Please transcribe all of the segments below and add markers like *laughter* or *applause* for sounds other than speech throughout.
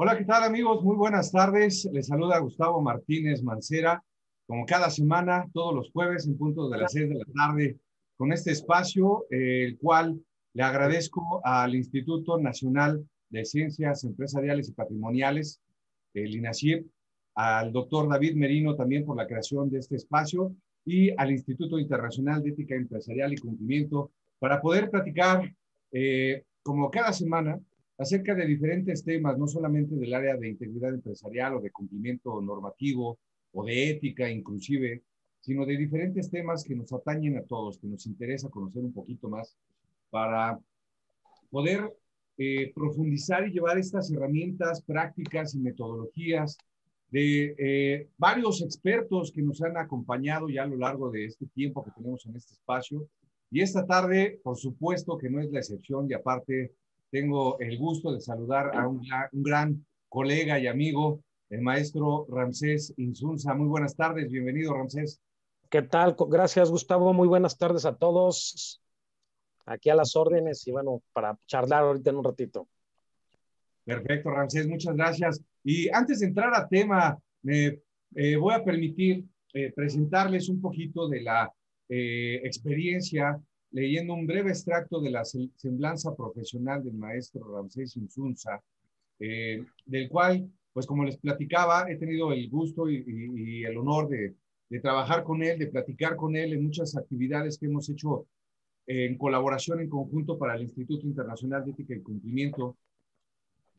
Hola, ¿qué tal amigos? Muy buenas tardes. Les saluda Gustavo Martínez Mancera, como cada semana, todos los jueves en punto de las seis de la tarde, con este espacio, eh, el cual le agradezco al Instituto Nacional de Ciencias Empresariales y Patrimoniales, el INACIEP, al doctor David Merino también por la creación de este espacio y al Instituto Internacional de Ética Empresarial y Cumplimiento para poder platicar, eh, como cada semana, acerca de diferentes temas, no solamente del área de integridad empresarial o de cumplimiento normativo o de ética inclusive, sino de diferentes temas que nos atañen a todos, que nos interesa conocer un poquito más para poder eh, profundizar y llevar estas herramientas prácticas y metodologías de eh, varios expertos que nos han acompañado ya a lo largo de este tiempo que tenemos en este espacio. Y esta tarde, por supuesto que no es la excepción y aparte tengo el gusto de saludar a un, gran colega y amigo, el maestro Ramsés Insunza. Muy buenas tardes, bienvenido Ramsés. ¿Qué tal? Gracias Gustavo, muy buenas tardes a todos. Aquí a las órdenes y bueno, para charlar ahorita en un ratito. Perfecto, Ramsés, muchas gracias. Y antes de entrar a tema, me eh, voy a permitir eh, presentarles un poquito de la eh, experiencia leyendo un breve extracto de la semblanza profesional del maestro Ramsés Insunza, eh, del cual, pues como les platicaba, he tenido el gusto y, el honor de, trabajar con él, de platicar con él en muchas actividades que hemos hecho en colaboración en conjunto para el Instituto Internacional de Ética y Cumplimiento.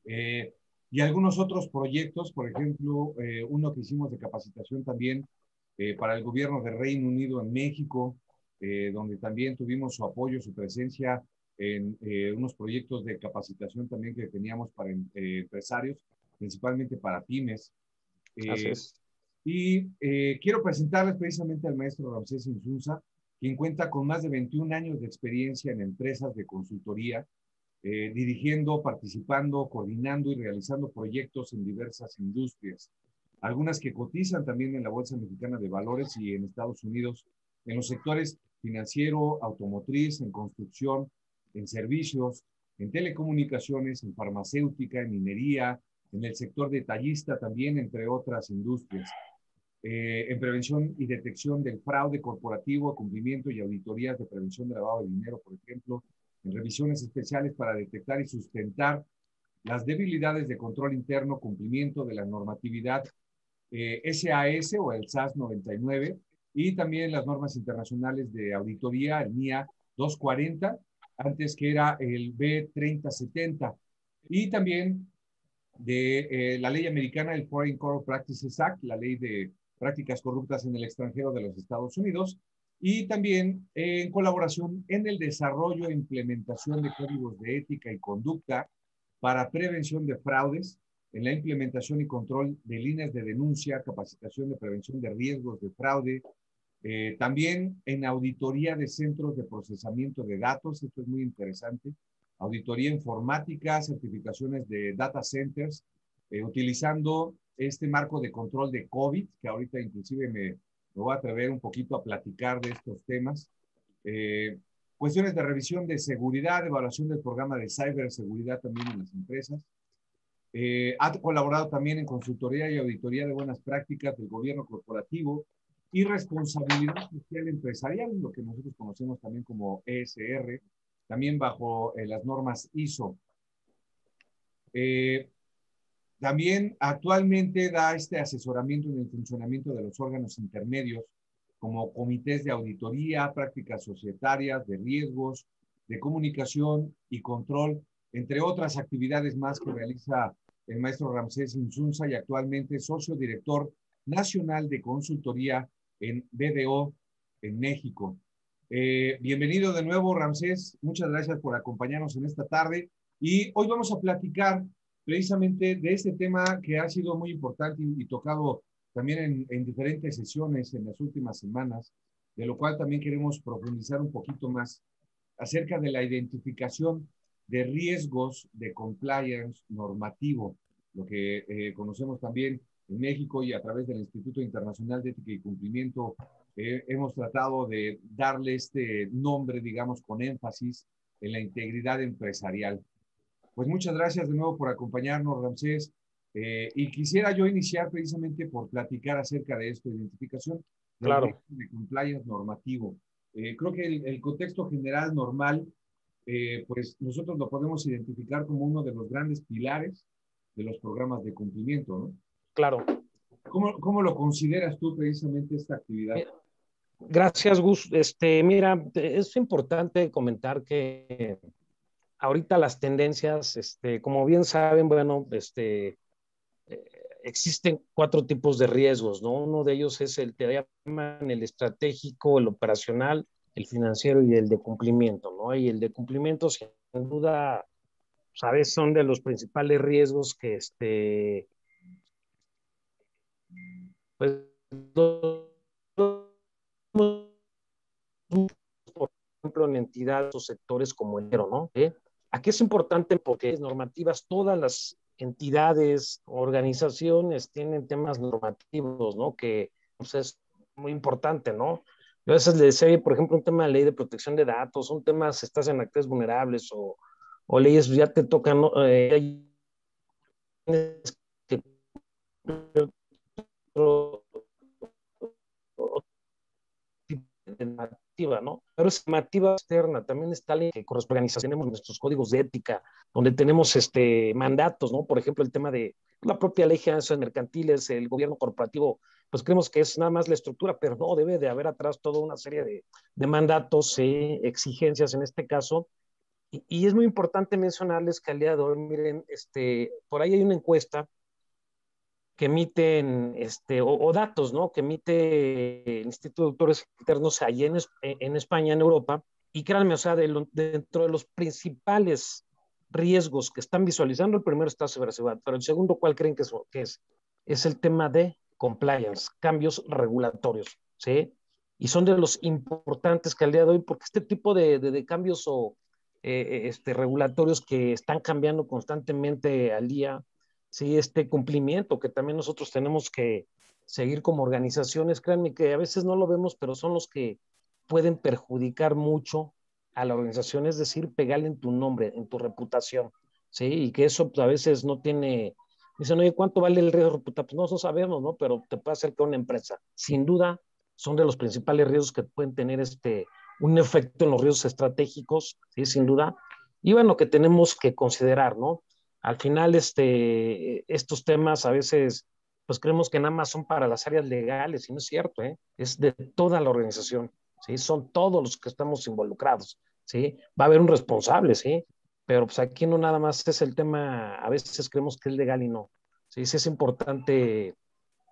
Eh, y algunos otros proyectos, por ejemplo, eh, uno que hicimos de capacitación también para el gobierno de Reino Unido en México, eh, donde también tuvimos su apoyo, su presencia en eh, unos proyectos de capacitación también que teníamos para eh, empresarios, principalmente para pymes. Y quiero presentarles precisamente al maestro Ramsés Insunza, quien cuenta con más de 21 años de experiencia en empresas de consultoría, dirigiendo, participando, coordinando y realizando proyectos en diversas industrias, algunas que cotizan también en la Bolsa Mexicana de Valores y en Estados Unidos, en los sectores financiero, automotriz, en construcción, en servicios, en telecomunicaciones, en farmacéutica, en minería, en el sector detallista también, entre otras industrias. Eh, en prevención y detección del fraude corporativo, cumplimiento y auditorías de prevención de lavado de dinero, por ejemplo, en revisiones especiales para detectar y sustentar las debilidades de control interno, cumplimiento de la normatividad SAS eh, o el SAS 99, y también las normas internacionales de auditoría, el MIA 240, antes que era el B3070, y también de eh, la ley americana, el Foreign Corrupt Practices Act, la ley de prácticas corruptas en el extranjero de los Estados Unidos, y también en colaboración en el desarrollo e implementación de códigos de ética y conducta para prevención de fraudes, en la implementación y control de líneas de denuncia, capacitación de prevención de riesgos de fraude, eh, también en auditoría de centros de procesamiento de datos, esto es muy interesante, auditoría informática, certificaciones de data centers, eh, utilizando este marco de control de COVID, que ahorita inclusive me, voy a atrever un poquito a platicar de estos temas. Eh, cuestiones de revisión de seguridad, evaluación del programa de ciberseguridad también en las empresas. ha colaborado también en consultoría y auditoría de buenas prácticas del gobierno corporativo, y responsabilidad social empresarial, lo que nosotros conocemos también como ESR, también bajo eh, las normas ISO. Eh, también actualmente da este asesoramiento en el funcionamiento de los órganos intermedios, como comités de auditoría, prácticas societarias, de riesgos, de comunicación y control, entre otras actividades más que realiza el maestro Ramsés Insunza y actualmente socio director nacional de consultoría en BDO en México. Eh, bienvenido de nuevo, Ramsés. Muchas gracias por acompañarnos en esta tarde. Y hoy vamos a platicar precisamente de este tema que ha sido muy importante y, tocado también en, en, diferentes sesiones en las últimas semanas, de lo cual también queremos profundizar un poquito más acerca de la identificación de riesgos de compliance normativo, lo que eh, conocemos también en México y a través del Instituto Internacional de Ética y Cumplimiento eh, hemos tratado de darle este nombre, digamos, con énfasis en la integridad empresarial. Pues muchas gracias de nuevo por acompañarnos, Ramsés. Eh, y quisiera yo iniciar precisamente por platicar acerca de esto, identificación claro. de compliance normativo. Eh, creo que el, el, contexto general normal, eh, pues nosotros lo podemos identificar como uno de los grandes pilares de los programas de cumplimiento, ¿no? Claro. ¿Cómo, cómo lo consideras tú precisamente esta actividad? Gracias, Gus. Este, mira, es importante comentar que ahorita las tendencias, este, como bien saben, bueno, este, eh, existen cuatro tipos de riesgos, ¿no? Uno de ellos es el que llaman el estratégico, el operacional, el financiero y el de cumplimiento, ¿no? Y el de cumplimiento, sin duda, sabes, son de los principales riesgos que, este, pues, por ejemplo, en entidades o sectores como el ¿no? ¿Eh? Aquí es importante porque es normativas, todas las entidades, organizaciones tienen temas normativos, ¿no? Que pues, es muy importante, ¿no? Yo a veces le decía, por ejemplo, un tema de ley de protección de datos, un tema si estás en actores vulnerables o, o leyes ya te tocan, ¿no? eh, que normativa, ¿no? Pero es normativa externa, también está la que con tenemos nuestros códigos de ética, donde tenemos este, mandatos, ¿no? Por ejemplo, el tema de la propia ley de mercantiles, el gobierno corporativo, pues creemos que es nada más la estructura, pero no, debe de haber atrás toda una serie de, mandatos, eh, exigencias en este caso. Y, y, es muy importante mencionarles que al día de hoy, miren, este, por ahí hay una encuesta que emiten, este, o, datos, ¿no? Que emite el Instituto de Autores Internos allí en, en España, en Europa, y créanme, o sea, de dentro de los principales riesgos que están visualizando, el primero está ciberseguridad, pero el segundo, ¿cuál creen que es? Que es? Es el tema de compliance, cambios regulatorios, ¿sí? Y son de los importantes que al día de hoy, porque este tipo de, de, cambios o eh, este, regulatorios que están cambiando constantemente al día, sí, este cumplimiento que también nosotros tenemos que seguir como organizaciones, créanme que a veces no lo vemos, pero son los que pueden perjudicar mucho a la organización, es decir, pegarle en tu nombre, en tu reputación, ¿sí? Y que eso pues, a veces no tiene, dicen, oye, ¿cuánto vale el riesgo de reputación? Pues no, eso sabemos, ¿no? Pero te puede hacer que una empresa, sin duda, son de los principales riesgos que pueden tener este, un efecto en los riesgos estratégicos, ¿sí? Sin duda. Y bueno, que tenemos que considerar, ¿no? Al final este, estos temas a veces pues creemos que nada más son para las áreas legales y no es cierto, ¿eh? es de toda la organización, ¿sí? son todos los que estamos involucrados, ¿sí? va a haber un responsable, ¿sí? pero pues aquí no nada más es el tema, a veces creemos que es legal y no, ¿sí? es importante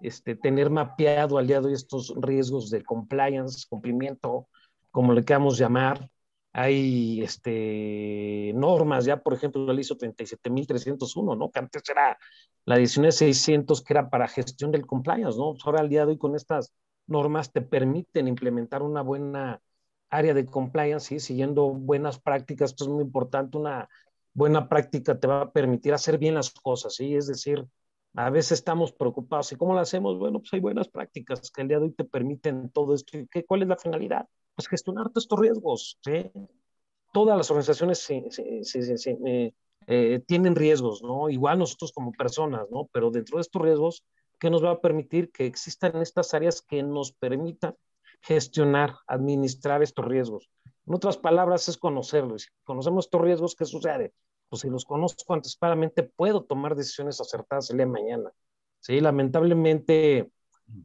este, tener mapeado al día de estos riesgos de compliance, cumplimiento, como le queramos llamar, hay este, normas, ya por ejemplo la ISO 37301, ¿no? Que antes era la 19600 que era para gestión del compliance, ¿no? Pues ahora al día de hoy con estas normas te permiten implementar una buena área de compliance, ¿sí? siguiendo buenas prácticas, esto es muy importante, una buena práctica te va a permitir hacer bien las cosas, ¿sí? Es decir, a veces estamos preocupados, ¿y cómo lo hacemos? Bueno, pues hay buenas prácticas que al día de hoy te permiten todo esto. ¿Y qué, cuál es la finalidad? Pues gestionar todos estos riesgos. ¿sí? Todas las organizaciones eh, eh, tienen riesgos, ¿no? Igual nosotros como personas, ¿no? Pero dentro de estos riesgos, ¿qué nos va a permitir que existan estas áreas que nos permitan gestionar, administrar estos riesgos? En otras palabras, es conocerlos. Si conocemos estos riesgos, ¿qué sucede? Pues si los conozco anticipadamente, puedo tomar decisiones acertadas el día de mañana. Sí, lamentablemente,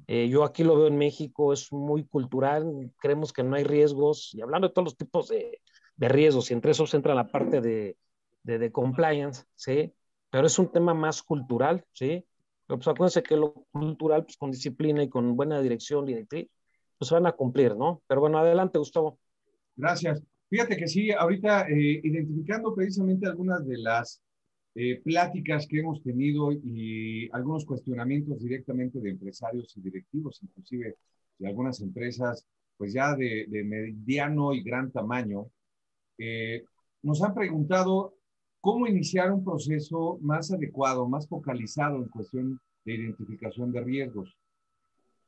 eh, yo aquí lo veo en México, es muy cultural, creemos que no hay riesgos, y hablando de todos los tipos de, de riesgos, y entre esos entra la parte de, de, de, compliance, ¿sí? Pero es un tema más cultural, ¿sí? Pero pues acuérdense que lo cultural, pues con disciplina y con buena dirección, directriz, pues van a cumplir, ¿no? Pero bueno, adelante, Gustavo. Gracias. Fíjate que sí, ahorita eh, identificando precisamente algunas de las eh, pláticas que hemos tenido y algunos cuestionamientos directamente de empresarios y directivos, inclusive de algunas empresas, pues ya de, mediano y gran tamaño, eh, nos han preguntado cómo iniciar un proceso más adecuado, más focalizado en cuestión de identificación de riesgos.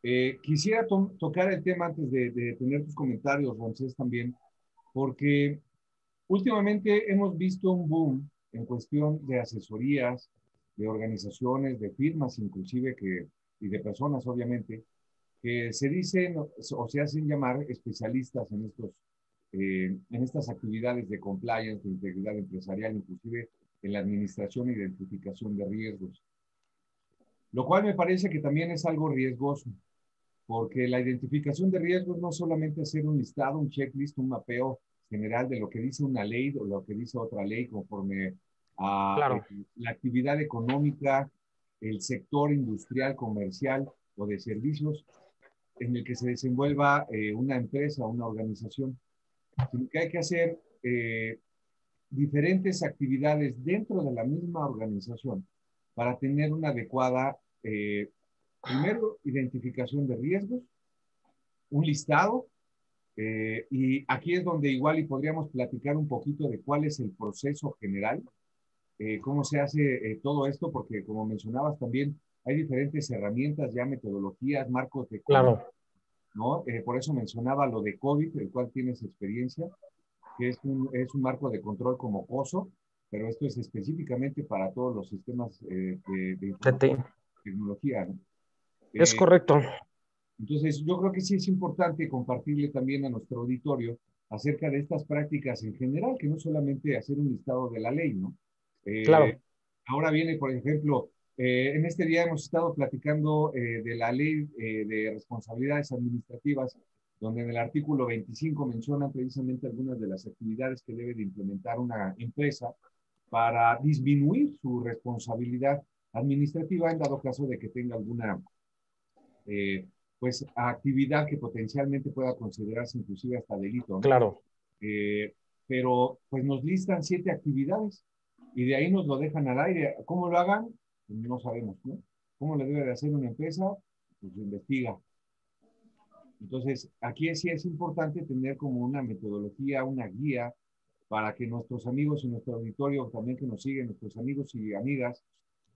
Eh, quisiera tocar el tema antes de, tener tus comentarios, Ramsés, también, porque últimamente hemos visto un boom en cuestión de asesorías, de organizaciones, de firmas inclusive y de personas obviamente, que se dicen o se hacen llamar especialistas en, estos, eh, en estas actividades de compliance, de integridad empresarial, inclusive en la administración e identificación de riesgos. Lo cual me parece que también es algo riesgoso, porque la identificación de riesgos no solamente hacer un listado, un checklist, un mapeo general de lo que dice una ley o lo que dice otra ley conforme a eh, la actividad económica, el sector industrial, comercial o de servicios en el que se desenvuelva eh, una empresa una organización, sino que hay que hacer eh, diferentes actividades dentro de la misma organización para tener una adecuada, primero, identificación de riesgos, un listado eh, y aquí es donde igual y podríamos platicar un poquito de cuál es el proceso general, eh, cómo se hace eh, todo esto, porque como mencionabas también, hay diferentes herramientas, ya metodologías, marcos de... Claro. ¿no? por eso mencionaba lo de COVID, el cual tienes experiencia, que es un, es un marco de control como COSO, pero esto es específicamente para todos los sistemas de, de, tecnología. ¿no? Es correcto. Entonces, yo creo que sí es importante compartirle también a nuestro auditorio acerca de estas prácticas en general, que no solamente hacer un listado de la ley, ¿no? Eh, claro. Ahora viene, por ejemplo, eh, en este día hemos estado platicando eh, de la ley de responsabilidades administrativas, donde en el artículo 25 mencionan precisamente algunas de las actividades que debe de implementar una empresa para disminuir su responsabilidad administrativa en dado caso de que tenga alguna pues actividad que potencialmente pueda considerarse inclusive hasta delito. Claro. Eh, pero pues nos listan siete actividades y de ahí nos lo dejan al aire. ¿Cómo lo hagan? Pues, no sabemos, ¿no? ¿Cómo le debe de hacer una empresa? Pues investiga. Entonces, aquí sí es importante tener como una metodología, una guía para que nuestros amigos y nuestro auditorio, también que nos siguen, nuestros amigos y amigas,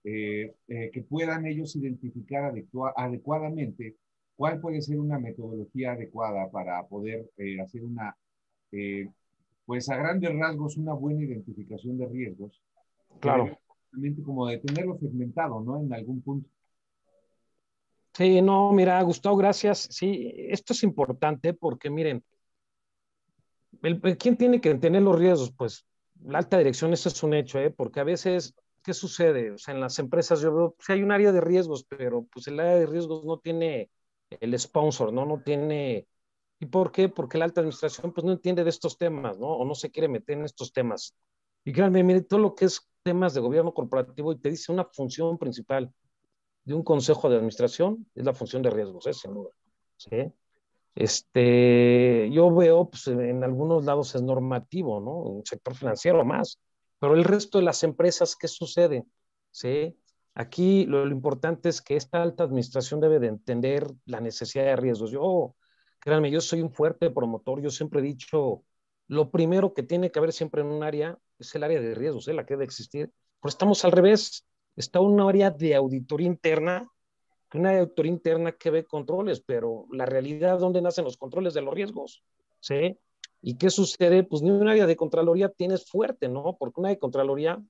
eh, eh, que puedan ellos identificar adecuadamente ¿Cuál puede ser una metodología adecuada para poder eh, hacer una, eh, pues a grandes rasgos, una buena identificación de riesgos? Claro. Como de tenerlo segmentado, ¿no? En algún punto. Sí, no, mira, Gustavo, gracias. Sí, esto es importante porque miren, ¿quién tiene que tener los riesgos? Pues la alta dirección, eso es un hecho, ¿eh? porque a veces, ¿qué sucede? O sea, en las empresas yo veo, pues hay un área de riesgos, pero pues el área de riesgos no tiene el sponsor, ¿no? No tiene... ¿Y por qué? Porque la alta administración pues no entiende de estos temas, ¿no? O no se quiere meter en estos temas. Y créanme, mire, todo lo que es temas de gobierno corporativo y te dice una función principal de un consejo de administración es la función de riesgos, ¿eh? sin duda. ¿sí? Este, yo veo, pues en algunos lados es normativo, ¿no? En el sector financiero más, pero el resto de las empresas, ¿qué sucede? ¿Sí? Aquí lo, importante es que esta alta administración debe de entender la necesidad de riesgos. Yo, créanme, yo soy un fuerte promotor, yo siempre he dicho, lo primero que tiene que haber siempre en un área es el área de riesgos, ¿eh? la que debe existir, pero estamos al revés, está un área de auditoría interna, una auditoría interna que ve controles, pero la realidad, ¿dónde nacen los controles de los riesgos? ¿Sí? ¿Y qué sucede? Pues ni un área de Contraloría tienes fuerte, ¿no? Porque una de Contraloría,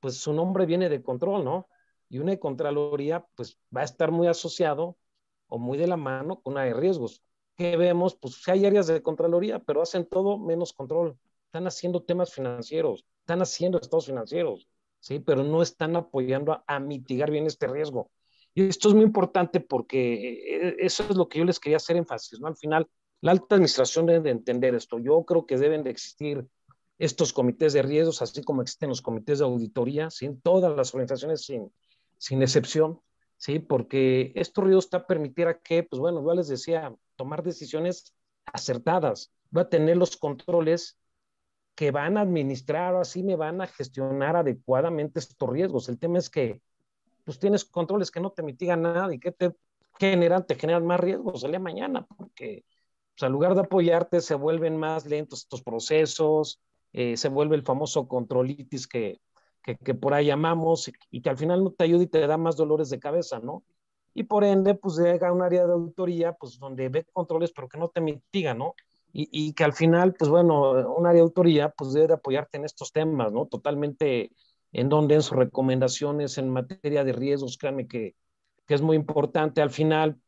pues su nombre viene de control, ¿no? Y una de Contraloría, pues va a estar muy asociado o muy de la mano con una de riesgos. ¿Qué vemos? Pues hay áreas de Contraloría, pero hacen todo menos control. Están haciendo temas financieros, están haciendo estados financieros, ¿sí? Pero no están apoyando a, mitigar bien este riesgo. Y esto es muy importante porque eh, eso es lo que yo les quería hacer énfasis, ¿no? Al final, la alta administración debe de entender esto. Yo creo que deben de existir estos comités de riesgos, así como existen los comités de auditoría, sin todas las organizaciones sin, sin excepción, ¿sí? Porque esto ríos está a permitir a que, pues bueno, yo les decía, tomar decisiones acertadas, va a tener los controles que van a administrar o así me van a gestionar adecuadamente estos riesgos. El tema es que pues tienes controles que no te mitigan nada y que te generan, te generan más riesgos el día mañana, porque pues, en lugar de apoyarte se vuelven más lentos estos procesos, eh, se vuelve el famoso controlitis que, que, por ahí llamamos y, que al final no te ayuda y te da más dolores de cabeza, ¿no? Y por ende, pues llega a un área de auditoría, pues donde ve controles, pero que no te mitiga, ¿no? Y, y, que al final, pues bueno, un área de auditoría, pues debe de apoyarte en estos temas, ¿no? Totalmente en donde en sus recomendaciones en materia de riesgos, créanme que, que es muy importante. Al final,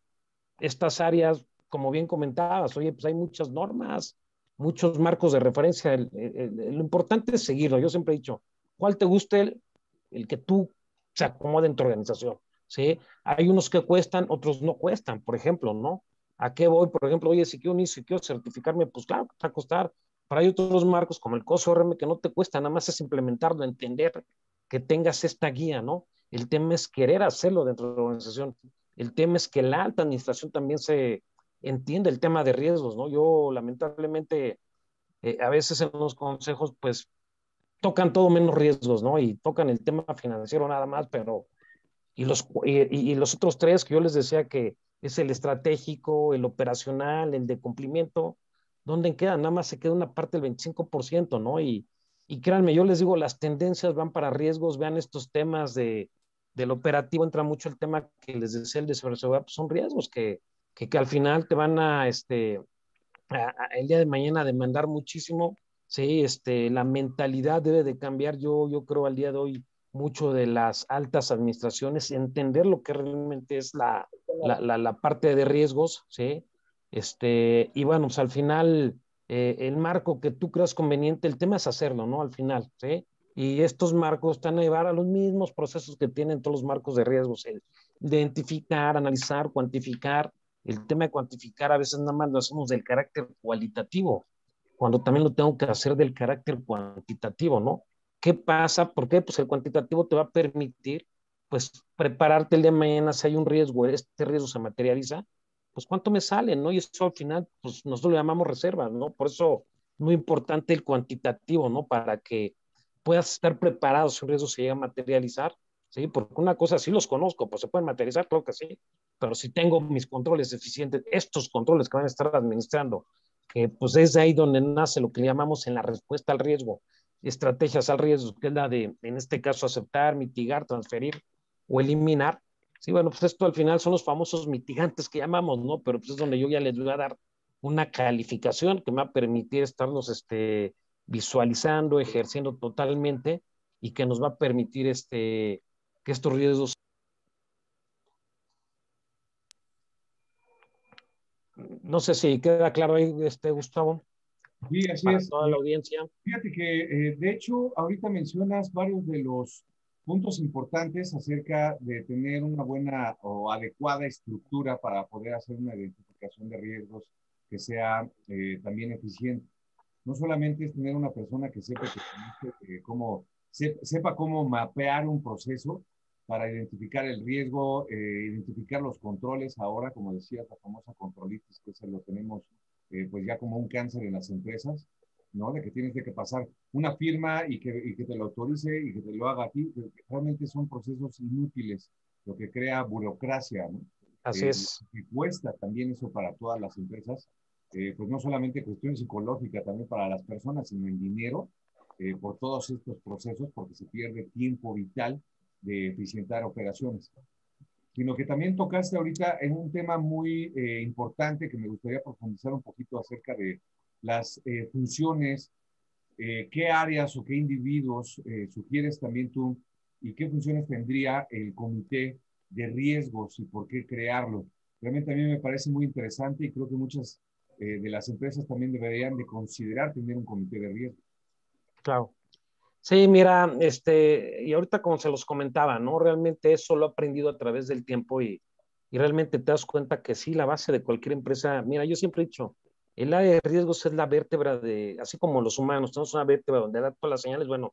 estas áreas, como bien comentabas, oye, pues hay muchas normas, muchos marcos de referencia. lo importante es seguirlo. Yo siempre he dicho, ¿cuál te guste? El, el que tú se acomode en tu organización. ¿sí? Hay unos que cuestan, otros no cuestan, por ejemplo, ¿no? ¿A qué voy? Por ejemplo, oye, si quiero unir, si quiero certificarme, pues claro, te va a costar. Pero hay otros marcos como el COSO RM que no te cuesta, nada más es implementarlo, entender que tengas esta guía, ¿no? El tema es querer hacerlo dentro de la organización. El tema es que la alta administración también se entiende el tema de riesgos, ¿no? Yo lamentablemente eh, a veces en los consejos pues tocan todo menos riesgos, ¿no? Y tocan el tema financiero nada más, pero y los, y, los otros tres que yo les decía que es el estratégico, el operacional, el de cumplimiento, ¿dónde queda? Nada más se queda una parte del 25%, ¿no? Y, y créanme, yo les digo, las tendencias van para riesgos, vean estos temas de, del operativo, entra mucho el tema que les decía el de ciberseguridad, pues son riesgos que, que, al final te van a, este, el día de mañana demandar muchísimo, sí, este, la mentalidad debe de cambiar, yo, yo creo al día de hoy, mucho de las altas administraciones, entender lo que realmente es la, la, la, parte de riesgos, ¿sí? Este, y bueno, pues al final, eh, el marco que tú creas conveniente, el tema es hacerlo, ¿no? Al final, ¿sí? Y estos marcos están a llevar a los mismos procesos que tienen todos los marcos de riesgos, el identificar, analizar, cuantificar. El tema de cuantificar a veces nada más lo hacemos del carácter cualitativo, cuando también lo tengo que hacer del carácter cuantitativo, ¿no? ¿Qué pasa? ¿Por qué? Pues el cuantitativo te va a permitir, pues, prepararte el día de mañana si hay un riesgo, este riesgo se materializa, pues, ¿cuánto me sale, no? Y eso al final, pues, nosotros lo llamamos reservas, ¿no? Por eso, muy importante el cuantitativo, ¿no? Para que puedas estar preparado si un riesgo se llega a materializar, ¿sí? Porque una cosa, sí los conozco, pues se pueden materializar, claro que sí, pero si tengo mis controles eficientes, estos controles que van a estar administrando, que pues es ahí donde nace lo que llamamos en la respuesta al riesgo, estrategias al riesgo, que es la de, en este caso, aceptar, mitigar, transferir o eliminar. Sí, bueno, pues esto al final son los famosos mitigantes que llamamos, ¿no? Pero pues es donde yo ya les voy a dar una calificación que me va a permitir estarnos este, visualizando, ejerciendo totalmente y que nos va a permitir este, que estos riesgos no sé si queda claro ahí, este, Gustavo. Sí, así es. Toda la audiencia. Fíjate que, eh, de hecho, ahorita mencionas varios de los puntos importantes acerca de tener una buena o adecuada estructura para poder hacer una identificación de riesgos que sea eh, también eficiente. No solamente es tener una persona que sepa, que, cómo, sepa cómo mapear un proceso para identificar el riesgo, eh, identificar los controles ahora, como decía la famosa controlitis, que se lo tenemos eh, pues ya como un cáncer en las empresas, ¿no? De que tienes que pasar una firma y que, y que te lo autorice y que te lo haga a ti. Realmente son procesos inútiles, lo que crea burocracia, ¿no? Así eh, es. Y cuesta también eso para todas las empresas, pues no solamente cuestión psicológica, también para las personas, sino en dinero, por todos estos procesos, porque se pierde tiempo vital de eficientar operaciones sino que también tocaste ahorita en un tema muy eh, importante que me gustaría profundizar un poquito acerca de las eh, funciones, eh, qué áreas o qué individuos sugieres también tú y qué funciones tendría el comité de riesgos y por qué crearlo. Realmente a mí me parece muy interesante y creo que muchas de las empresas también deberían de considerar tener un comité de riesgos. Claro. Sí, mira, este, y ahorita como se los comentaba, ¿no? Realmente eso lo he aprendido a través del tiempo y, y realmente te das cuenta que sí, la base de cualquier empresa, mira, yo siempre he dicho, el área de riesgos es la vértebra de, así como los humanos, tenemos una vértebra donde da todas las señales, bueno,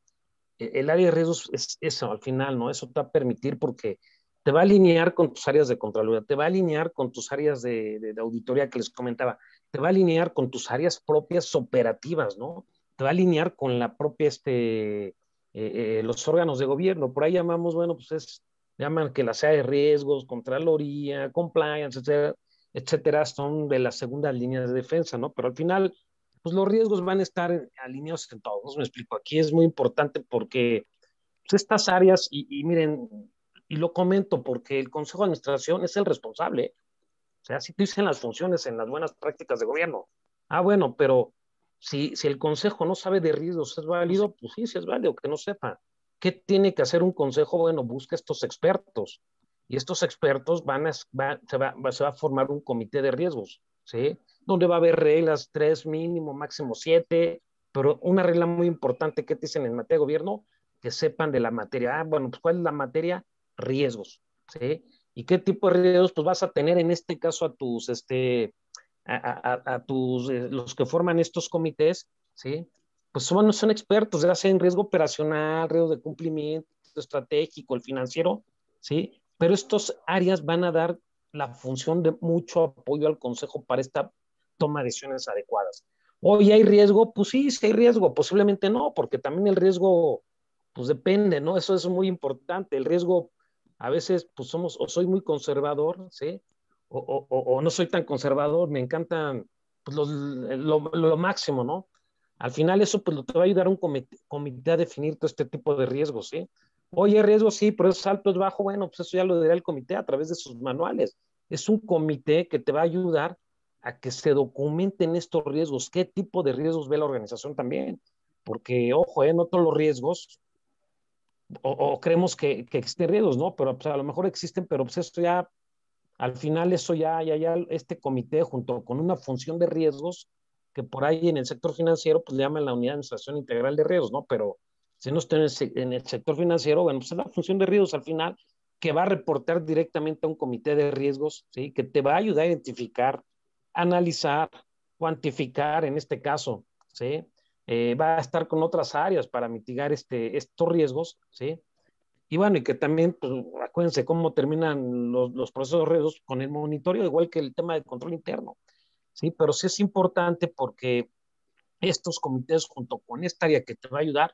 e, el área de riesgos es eso al final, ¿no? Eso te va a permitir porque te va a alinear con tus áreas de Contraloría, te va a alinear con tus áreas de, de, de auditoría que les comentaba, te va a alinear con tus áreas propias operativas, ¿no? Va a alinear con la propia, este, eh, eh, los órganos de gobierno. Por ahí llamamos, bueno, pues es, llaman que la sea de riesgos, Contraloría, Compliance, etcétera, etcétera, son de las segundas líneas de defensa, ¿no? Pero al final, pues los riesgos van a estar alineados en todos, me explico. Aquí es muy importante porque pues, estas áreas, y, y, miren, y lo comento porque el Consejo de Administración es el responsable. O sea, si tú dicen las funciones en las buenas prácticas de gobierno. Ah, bueno, pero si, si el consejo no sabe de riesgos, ¿es válido? Pues sí, sí es válido, que no sepa. ¿qué tiene que hacer un consejo? Bueno, busca estos expertos y estos expertos van a, se, va, se va a formar un comité de riesgos, ¿sí? Donde va a haber reglas, tres mínimo, máximo siete, pero una regla muy importante que te dicen en materia de gobierno, que sepan de la materia. Ah, bueno, pues ¿cuál es la materia? Riesgos, ¿sí? ¿Y qué tipo de riesgos? Pues vas a tener en este caso a tus, este, a, a, tus, eh, los que forman estos comités, ¿sí? Pues son, son expertos, ya sea en riesgo operacional, riesgo de cumplimiento estratégico, el financiero, ¿sí? Pero estas áreas van a dar la función de mucho apoyo al Consejo para esta toma de decisiones adecuadas. Hoy hay riesgo, pues sí, sí hay riesgo, posiblemente no, porque también el riesgo, pues depende, ¿no? Eso es muy importante. El riesgo, a veces, pues somos, o soy muy conservador, ¿sí? O, no soy tan conservador, me encantan pues, lo, lo, máximo, ¿no? Al final eso pues te va a ayudar un comité, comité, a definir todo este tipo de riesgos, ¿sí? Oye, riesgo sí, pero es alto, es bajo, bueno, pues eso ya lo dirá el comité a través de sus manuales. Es un comité que te va a ayudar a que se documenten estos riesgos, qué tipo de riesgos ve la organización también, porque, ojo, eh, no todos los riesgos, o, creemos que, que, existen riesgos, ¿no? Pero pues, a lo mejor existen, pero pues esto ya, al final eso ya, ya, ya, este comité junto con una función de riesgos, que por ahí en el sector financiero, pues le llaman la unidad de administración integral de riesgos, ¿no? Pero si no está en el, sector financiero, bueno, pues es la función de riesgos al final, que va a reportar directamente a un comité de riesgos, ¿sí? Que te va a ayudar a identificar analizar, cuantificar en este caso, ¿sí? Eh, va a estar con otras áreas para mitigar este, estos riesgos, ¿sí? Y bueno, y que también, pues, acuérdense cómo terminan los, los procesos riesgos con el monitoreo, igual que el tema de control interno, ¿sí? Pero sí es importante porque estos comités, junto con esta área que te va a ayudar,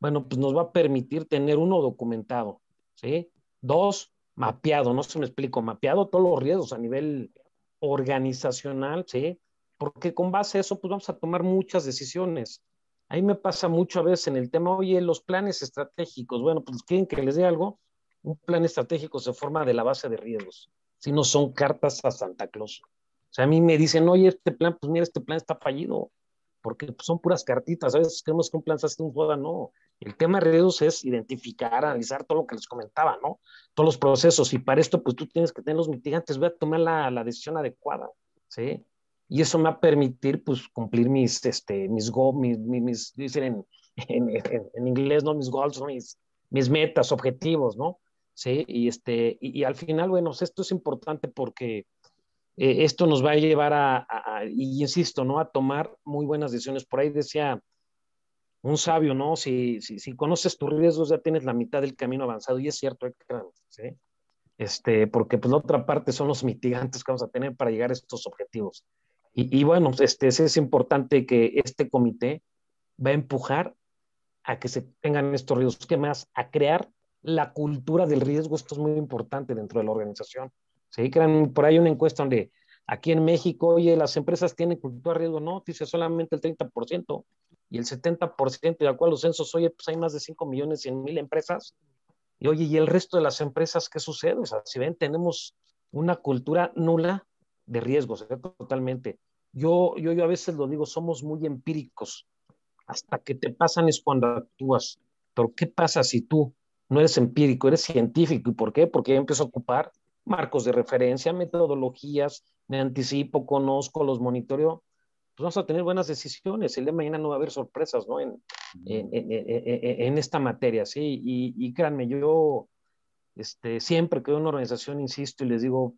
bueno, pues nos va a permitir tener uno documentado, ¿sí? Dos, mapeado, no se me explico, mapeado todos los riesgos a nivel organizacional, ¿sí? Porque con base a eso, pues vamos a tomar muchas decisiones. Ahí me pasa mucho a veces en el tema, oye, los planes estratégicos, bueno, pues quieren que les dé algo, un plan estratégico se forma de la base de riesgos, si no son cartas a Santa Claus. O sea, a mí me dicen, oye, este plan, pues mira, este plan está fallido, porque pues, son puras cartitas, a veces creemos que un plan se hace un joda, no. El tema de riesgos es identificar, analizar todo lo que les comentaba, ¿no? Todos los procesos, y para esto, pues tú tienes que tener los mitigantes, voy a tomar la, la decisión adecuada, ¿sí? Y eso me va a permitir, pues, cumplir mis, este, mis, go, mis, mis, dicen en, en, inglés, ¿no? Mis goals, mis, mis metas, objetivos, ¿no? Sí, y, este, y, al final, bueno, esto es importante porque eh, esto nos va a llevar a, a, a, y insisto, ¿no? A tomar muy buenas decisiones. Por ahí decía un sabio, ¿no? Si, si, si conoces tus riesgos, ya tienes la mitad del camino avanzado. Y es cierto, ¿sí? Este, porque pues la otra parte son los mitigantes que vamos a tener para llegar a estos objetivos. Y, y bueno, este, es importante que este comité va a empujar a que se tengan estos riesgos. ¿Qué más? A crear la cultura del riesgo. Esto es muy importante dentro de la organización. ¿sí? Crean por ahí una encuesta donde aquí en México, oye, las empresas tienen cultura de riesgo, no, dice solamente el 30%, y el 70%, de acuerdo a los censos, oye, pues hay más de 5 millones 100 mil empresas, y oye, ¿y el resto de las empresas qué sucede? O sea, si ven, tenemos una cultura nula de riesgos, ¿eh? totalmente. Yo, yo, yo a veces lo digo, somos muy empíricos, hasta que te pasan es cuando actúas, pero ¿qué pasa si tú no eres empírico, eres científico? ¿Y por qué? Porque ya empiezo a ocupar marcos de referencia, metodologías, me anticipo, conozco, los monitoreo, pues vamos a tener buenas decisiones. El de mañana no va a haber sorpresas, ¿no? En, en, en, en esta materia, ¿sí? Y, y, créanme, yo este, siempre que una organización, insisto y les digo,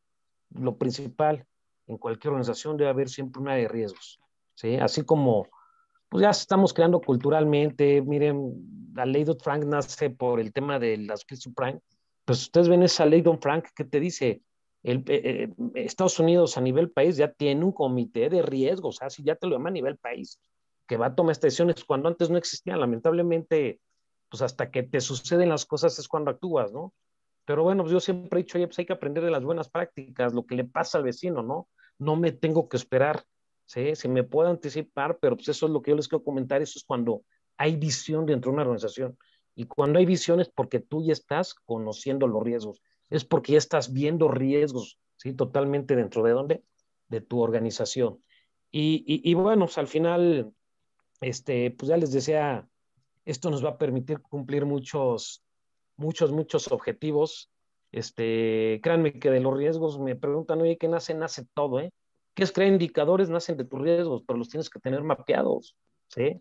lo principal en cualquier organización debe haber siempre una de riesgos, ¿sí? Así como, pues ya estamos creando culturalmente, miren, la ley de Frank nace por el tema de las subprime, pues ustedes ven esa ley Don Frank que te dice, el, eh, Estados Unidos a nivel país ya tiene un comité de riesgos, sea, si ya te lo llama a nivel país, que va a tomar decisiones cuando antes no existían, lamentablemente, pues hasta que te suceden las cosas es cuando actúas, ¿no? Pero bueno, pues yo siempre he dicho, oye, pues hay que aprender de las buenas prácticas, lo que le pasa al vecino, ¿no? No me tengo que esperar, ¿sí? Si me puedo anticipar, pero pues eso es lo que yo les quiero comentar, eso es cuando hay visión dentro de una organización. Y cuando hay visión es porque tú ya estás conociendo los riesgos, es porque ya estás viendo riesgos, ¿sí? Totalmente dentro de dónde? De tu organización. Y, y, y bueno, pues al final, este, pues ya les decía, Esto nos va a permitir cumplir muchos, muchos, muchos objetivos. Este, créanme que de los riesgos me preguntan, oye, ¿qué nace? Nace todo, ¿eh? ¿Qué es crear indicadores? Nacen de tus riesgos, pero los tienes que tener mapeados, ¿sí?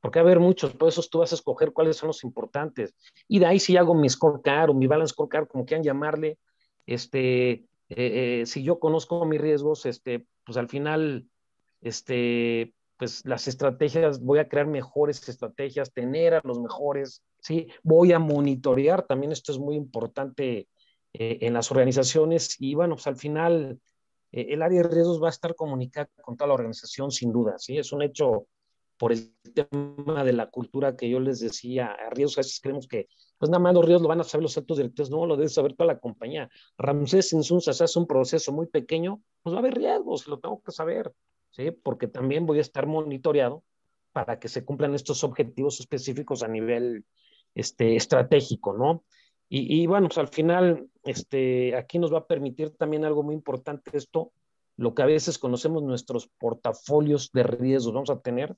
Porque va a haber muchos, por eso tú vas a escoger cuáles son los importantes. Y de ahí si hago mi scorecard o mi balance scorecard, como quieran llamarle, este, eh, eh, si yo conozco mis riesgos, este, pues al final, este, pues las estrategias, voy a crear mejores estrategias, tener a los mejores, ¿sí? Voy a monitorear, también esto es muy importante eh, en las organizaciones y bueno, pues al final el área de riesgos va a estar comunicada con toda la organización sin duda, ¿sí? Es un hecho por el tema de la cultura que yo les decía, a riesgos a veces creemos que, pues nada más los riesgos lo van a saber los altos directores, no, lo debe saber toda la compañía. Ramsés Insunza se hace un proceso muy pequeño, pues va a haber riesgos, lo tengo que saber, ¿sí? Porque también voy a estar monitoreado para que se cumplan estos objetivos específicos a nivel este, estratégico, ¿no? Y, bueno, pues al final, este, aquí nos va a permitir también algo muy importante esto, lo que a veces conocemos nuestros portafolios de riesgos vamos a tener,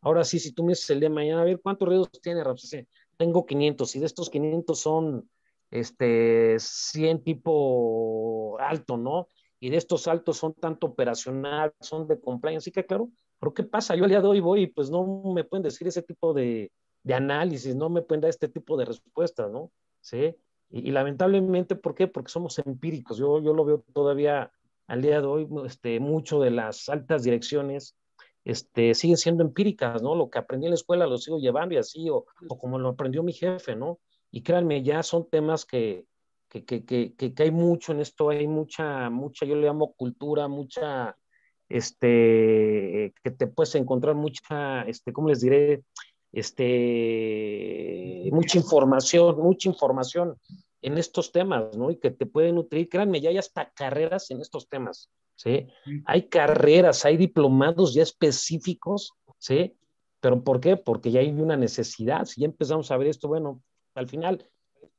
Ahora sí, si tú me dices el día de mañana, a ver, ¿cuántos riesgos tiene Ramsés? Tengo 500 y de estos 500 son este, 100 tipo alto, ¿no? Y de estos altos son tanto operacional, son de compliance, así que claro, pero ¿qué pasa? Yo al día de hoy voy y pues no me pueden decir ese tipo de análisis, no me pueden dar este tipo de respuestas, ¿no? ¿Sí? Y, lamentablemente, ¿por qué? Porque somos empíricos. Yo, yo lo veo todavía al día de hoy, este, mucho de las altas direcciones este, siguen siendo empíricas, ¿no? Lo que aprendí en la escuela lo sigo llevando y así, o, o como lo aprendió mi jefe, ¿no? Y créanme, ya son temas que, que, que, que, que hay mucho en esto, hay mucha, mucha, yo le llamo cultura, mucha, este, que te puedes encontrar mucha, este, ¿cómo les diré? Este, mucha información, mucha información en estos temas, ¿no? Y que te pueden nutrir, créanme, ya hay hasta carreras en estos temas. ¿sí? Hay carreras, hay diplomados ya específicos, ¿sí? ¿Pero por qué? Porque ya hay una necesidad. Si ya empezamos a ver esto, bueno, al final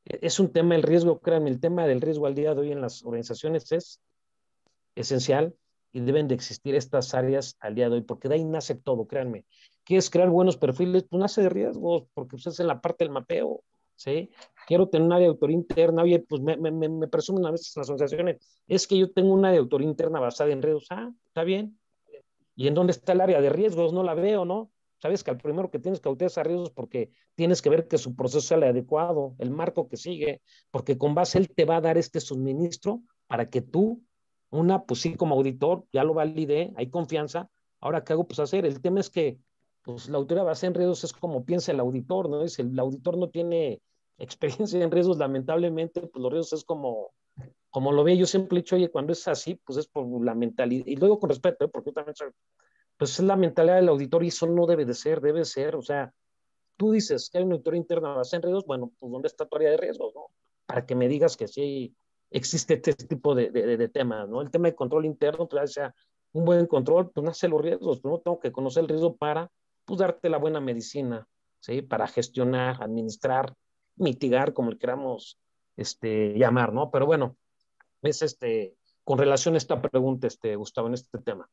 e, es un tema del riesgo, créanme, el tema del riesgo al día de hoy en las organizaciones es esencial y deben de existir estas áreas al día de hoy, porque de ahí nace todo, créanme. ¿Quieres crear buenos perfiles? Pues nace de riesgos, porque usted es en la parte del mapeo, ¿sí? quiero tener una de autoría interna, oye, pues me, me, me presumen a veces las asociaciones, es que yo tengo una de autoría interna basada en riesgos, ah, está bien. ¿Y en dónde está el área de riesgos? No la veo, ¿no? Sabes que al primero que tienes que autorizar riesgos porque tienes que ver que su proceso sea el adecuado, el marco que sigue, porque con base él te va a dar este suministro para que tú, una, pues sí, como auditor, ya lo valide, hay confianza. Ahora, ¿qué hago? Pues hacer. El tema es que pues, la autoridad basada en riesgos es como piensa el auditor, ¿no? Es el, auditor no tiene experiencia en riesgos, lamentablemente, pues los riesgos es como, como lo ve, yo siempre he dicho, oye, cuando es así, pues es por la mentalidad, y luego con respeto, ¿eh? porque yo también soy, pues es la mentalidad del auditor y eso no debe de ser, debe ser, o sea, tú dices que hay una auditoría interna basada en riesgos, bueno, pues ¿dónde está tu área de riesgos, no? Para que me digas que sí existe este tipo de, de, de temas, ¿no? El tema de control interno, pues sea un buen control, pues nace los riesgos, pero no tengo que conocer el riesgo para, pues darte la buena medicina, ¿sí? Para gestionar, administrar, mitigar, como le queramos este, llamar, ¿no? Pero bueno, es este, con relación a esta pregunta, este, Gustavo, en este tema.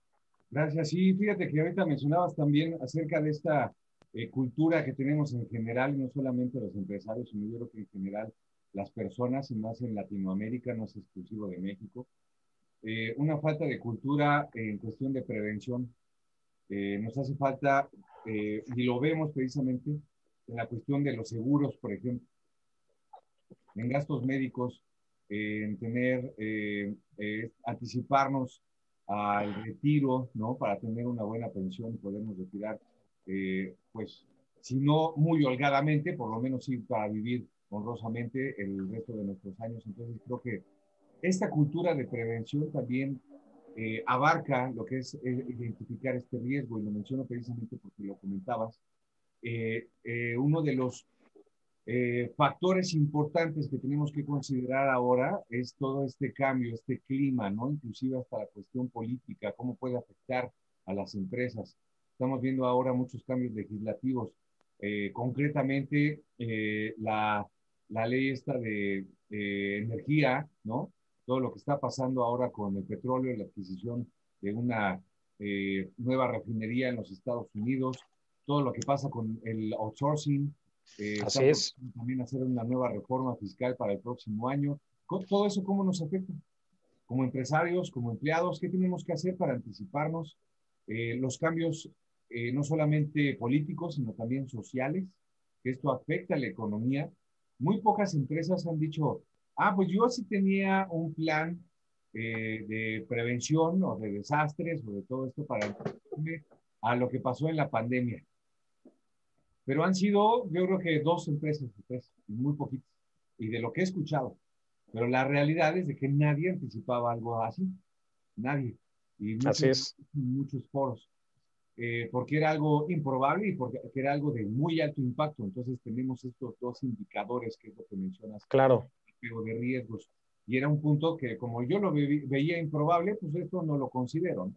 Gracias. Sí, fíjate que ahorita mencionabas también acerca de esta eh, cultura que tenemos en general, no solamente los empresarios, sino yo creo que en general las personas, y más en Latinoamérica, no es exclusivo de México. Eh, una falta de cultura en cuestión de prevención. Eh, nos hace falta, y lo vemos precisamente en la cuestión de los seguros, por ejemplo en gastos médicos, en tener, eh, eh, anticiparnos al retiro, ¿no? Para tener una buena pensión y podernos retirar, eh, pues, si no muy holgadamente, por lo menos sí para vivir honrosamente el resto de nuestros años. Entonces, creo que esta cultura de prevención también abarca lo que es identificar este riesgo, y lo menciono precisamente porque lo comentabas. uno de los eh, factores importantes que tenemos que considerar ahora es todo este cambio, este clima, ¿no? Inclusive hasta la cuestión política, cómo puede afectar a las empresas. Estamos viendo ahora muchos cambios legislativos. Eh, concretamente, eh, la, la, ley esta de, energía, ¿no? Todo lo que está pasando ahora con el petróleo y la adquisición de una nueva refinería en los Estados Unidos, todo lo que pasa con el outsourcing, Eh, Así es. También hacer una nueva reforma fiscal para el próximo año. Todo eso, ¿cómo nos afecta? Como empresarios, como empleados, ¿qué tenemos que hacer para anticiparnos eh, los cambios eh, no solamente políticos, sino también sociales? Que esto afecta a la economía. Muy pocas empresas han dicho, ah, pues yo sí tenía un plan de prevención o de desastres o de todo esto para a lo que pasó en la pandemia. Pero han sido, yo creo que dos empresas, tres, muy poquitas, y de lo que he escuchado. Pero la realidad es de que nadie anticipaba algo así. Nadie. Y muchos, así es. muchos foros. Eh, porque era algo improbable y porque era algo de muy alto impacto. Entonces tenemos estos dos indicadores que es lo que mencionas. Claro. De riesgos. Y era un punto que como yo lo veía improbable, pues esto no lo considero.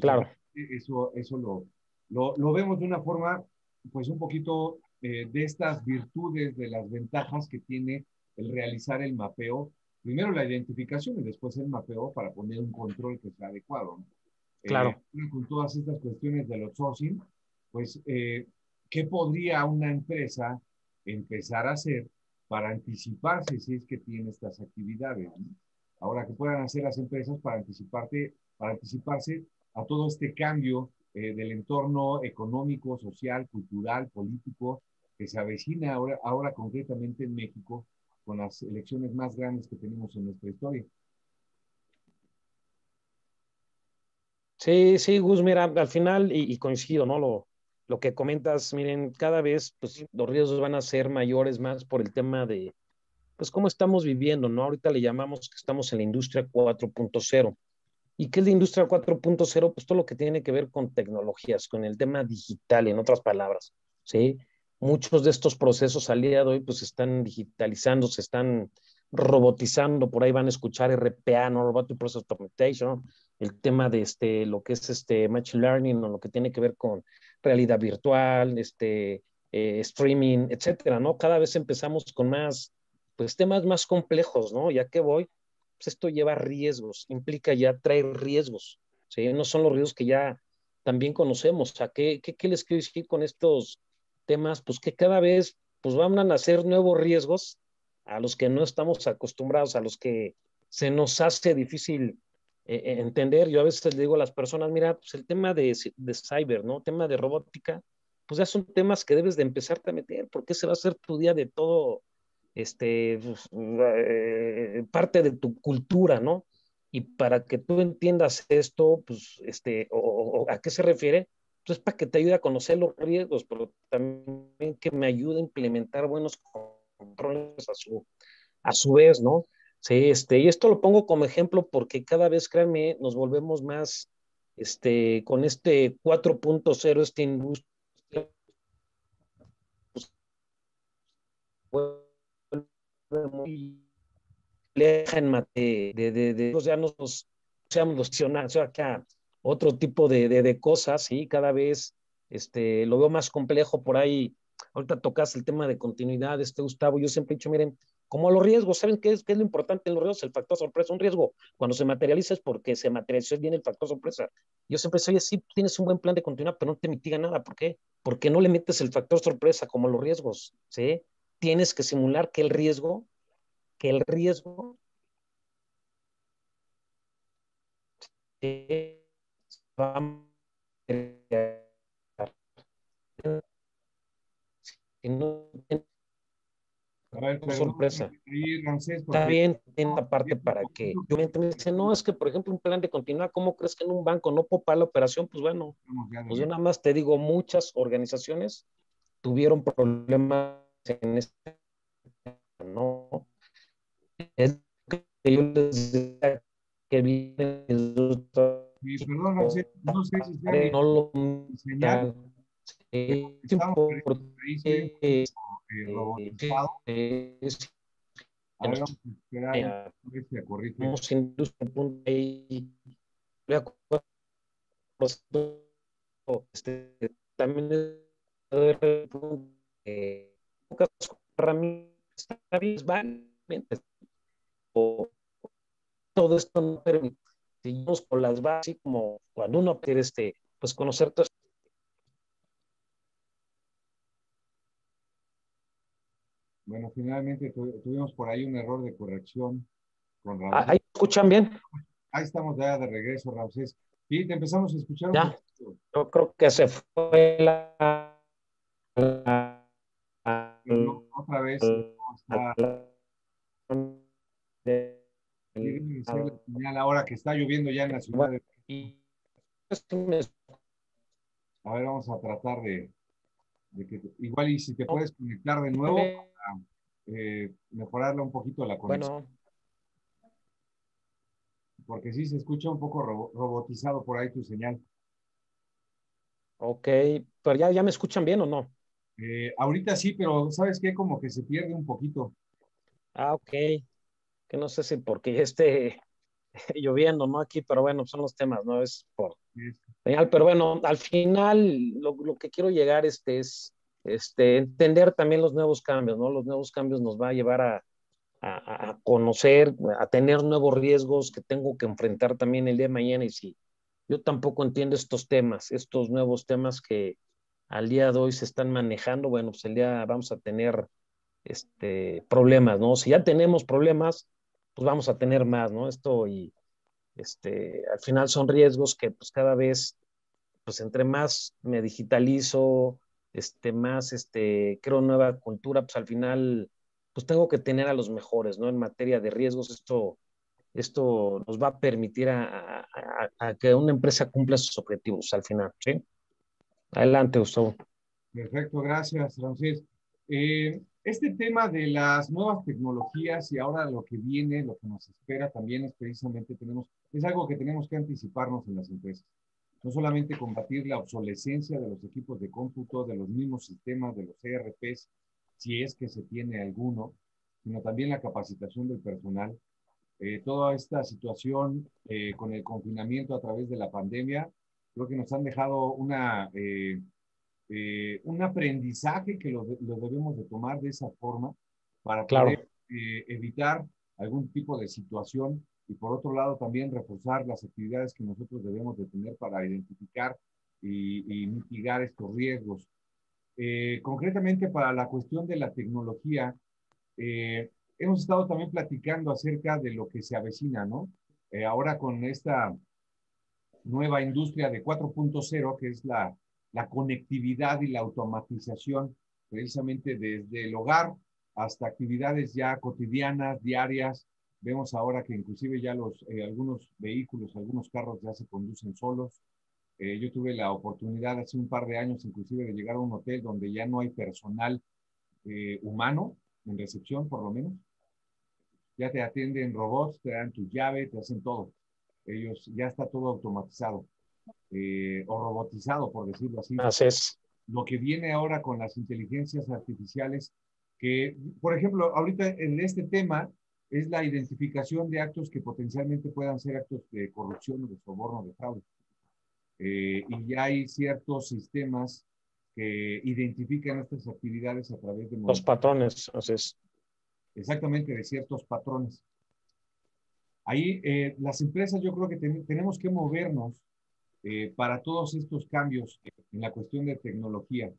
claro. Eso, eso lo, lo, lo, vemos de una forma pues un poquito eh, de estas virtudes, de las ventajas que tiene el realizar el mapeo, primero la identificación y después el mapeo para poner un control que sea adecuado. Claro. Eh, con todas estas cuestiones del outsourcing, pues, eh, ¿qué podría una empresa empezar a hacer para anticiparse si es que tiene estas actividades? Ahora, ¿qué puedan hacer las empresas para, anticiparte, para anticiparse a todo este cambio eh, del entorno económico, social, cultural, político que se avecina ahora, ahora concretamente en México con las elecciones más grandes que tenemos en nuestra historia. Sí, sí, Gus, mira, al final, y, coincido, ¿no? Lo, lo que comentas, miren, cada vez pues, los riesgos van a ser mayores más por el tema de, pues, cómo estamos viviendo, ¿no? Ahorita le llamamos que estamos en la industria 4.0. ¿Y qué es la industria 4.0? Pues todo lo que tiene que ver con tecnologías, con el tema digital, en otras palabras, ¿sí? Muchos de estos procesos al día de hoy pues están digitalizando, se están robotizando, por ahí van a escuchar RPA, ¿no? Robotic Process Automation, el tema de este, lo que es este Machine Learning o lo que tiene que ver con realidad virtual, este, eh, streaming, etcétera, ¿no? Cada vez empezamos con más, pues temas más complejos, ¿no? Ya que voy, pues esto lleva riesgos, implica ya traer riesgos, ¿sí? No son los riesgos que ya también conocemos. O sea, ¿qué, qué, les quiero decir con estos temas? Pues que cada vez pues van a nacer nuevos riesgos a los que no estamos acostumbrados, a los que se nos hace difícil eh, entender. Yo a veces le digo a las personas, mira, pues el tema de, de cyber, ¿no? Tema de robótica, pues ya son temas que debes de empezarte a meter, porque ese va a ser tu día de todo este, pues, eh, parte de tu cultura, ¿no? Y para que tú entiendas esto, pues, este, o, a qué se refiere, pues para que te ayude a conocer los riesgos, pero también que me ayude a implementar buenos controles a su, a su vez, ¿no? Sí, este, y esto lo pongo como ejemplo porque cada vez, créanme, nos volvemos más, este, con este 4.0, esta industria, muy leja en de, de, de, de nos seamos acá otro tipo de, de, cosas, y cada vez este, lo veo más complejo por ahí. Ahorita tocas el tema de continuidad, este Gustavo, yo siempre he dicho, miren, como los riesgos, ¿saben qué es, qué es lo importante en los riesgos? El factor sorpresa. Un riesgo, cuando se materializa es porque se materializó bien el factor sorpresa. Yo siempre soy así, tienes un buen plan de continuidad, pero no te mitiga nada. ¿Por qué? Porque no le metes el factor sorpresa como los riesgos, ¿sí? tienes que simular que el riesgo, que el riesgo a no ver, sorpresa. Está bien, en la parte para que yo me dice, no, es que por ejemplo un plan de continuidad, ¿cómo crees que en un banco no puedo pagar la operación? Pues bueno, pues yo nada más te digo, muchas organizaciones tuvieron problemas en este no es que yo les decía que viene sí, perdón, no sé, no sé si sea no lo enseñar eh, porque, eh, Ahora esperar eh, a ver si corrige. Vamos industria punto ahí. Este, también pocas herramientas o todo esto no permite seguimos con las bases como cuando uno quiere este pues conocer todo Bueno, finalmente tuvimos por ahí un error de corrección con Raúl. Ah, ¿Ahí escuchan bien? Ahí estamos ya de regreso, Ramsés. Y te empezamos a escuchar. Ya, yo creo que se fue la... otra vez. ahora que está lloviendo ya en la ciudad de... A ver, vamos a tratar de, que igual y si te puedes conectar de nuevo para eh, mejorarla un poquito la conexión. Bueno. Porque sí se escucha un poco robotizado por ahí tu señal. Ok, pero ya, ya me escuchan bien o no? Eh, ahorita sí, pero ¿sabes qué? Como que se pierde un poquito. Ah, ok. Que no sé si porque ya esté *laughs* lloviendo, ¿no? Aquí, pero bueno, son los temas, ¿no? Es por señal. Pero bueno, al final lo, lo, que quiero llegar este, es este, entender también los nuevos cambios, ¿no? Los nuevos cambios nos va a llevar a, a, a, conocer, a tener nuevos riesgos que tengo que enfrentar también el día de mañana. Y si yo tampoco entiendo estos temas, estos nuevos temas que al día de hoy se están manejando, bueno, pues el día vamos a tener este, problemas, ¿no? Si ya tenemos problemas, pues vamos a tener más, ¿no? Esto y este, al final son riesgos que pues cada vez, pues entre más me digitalizo, este, más este, creo nueva cultura, pues al final, pues tengo que tener a los mejores, ¿no? En materia de riesgos, esto, esto nos va a permitir a, que una empresa cumpla sus objetivos al final, ¿sí? Adelante, Gustavo. Perfecto, gracias, Francis. Eh, este tema de las nuevas tecnologías y ahora lo que viene, lo que nos espera también es precisamente, tenemos, es algo que tenemos que anticiparnos en las empresas. No solamente combatir la obsolescencia de los equipos de cómputo, de los mismos sistemas, de los ERPs, si es que se tiene alguno, sino también la capacitación del personal. Eh, toda esta situación eh, con el confinamiento a través de la pandemia, creo que nos han dejado una eh, eh, un aprendizaje que lo, debemos de tomar de esa forma para poder eh, evitar algún tipo de situación y por otro lado también reforzar las actividades que nosotros debemos de tener para identificar y, mitigar estos riesgos. Eh, concretamente para la cuestión de la tecnología, hemos estado también platicando acerca de lo que se avecina, ¿no? ahora con esta nueva industria de 4.0, que es la la conectividad y la automatización precisamente desde el hogar hasta actividades ya cotidianas, diarias. Vemos ahora que inclusive ya los, eh, algunos vehículos, algunos carros ya se conducen solos. Eh, yo tuve la oportunidad hace un par de años inclusive de llegar a un hotel donde ya no hay personal eh, humano en recepción, por lo menos. Ya te atienden robots, te dan tu llave, te hacen todo. Ellos, ya está todo automatizado. Eh, o robotizado, por decirlo así. Así es. Lo que viene ahora con las inteligencias artificiales, que, por ejemplo, ahorita en este tema es la identificación de actos que potencialmente puedan ser actos de corrupción o de soborno, de fraude. Eh, y ya hay ciertos sistemas que identifican estas actividades a través de... Los patrones, así es. Exactamente, de ciertos patrones. Ahí eh, las empresas yo creo que tenemos que movernos eh, para todos estos cambios en la cuestión de tecnología.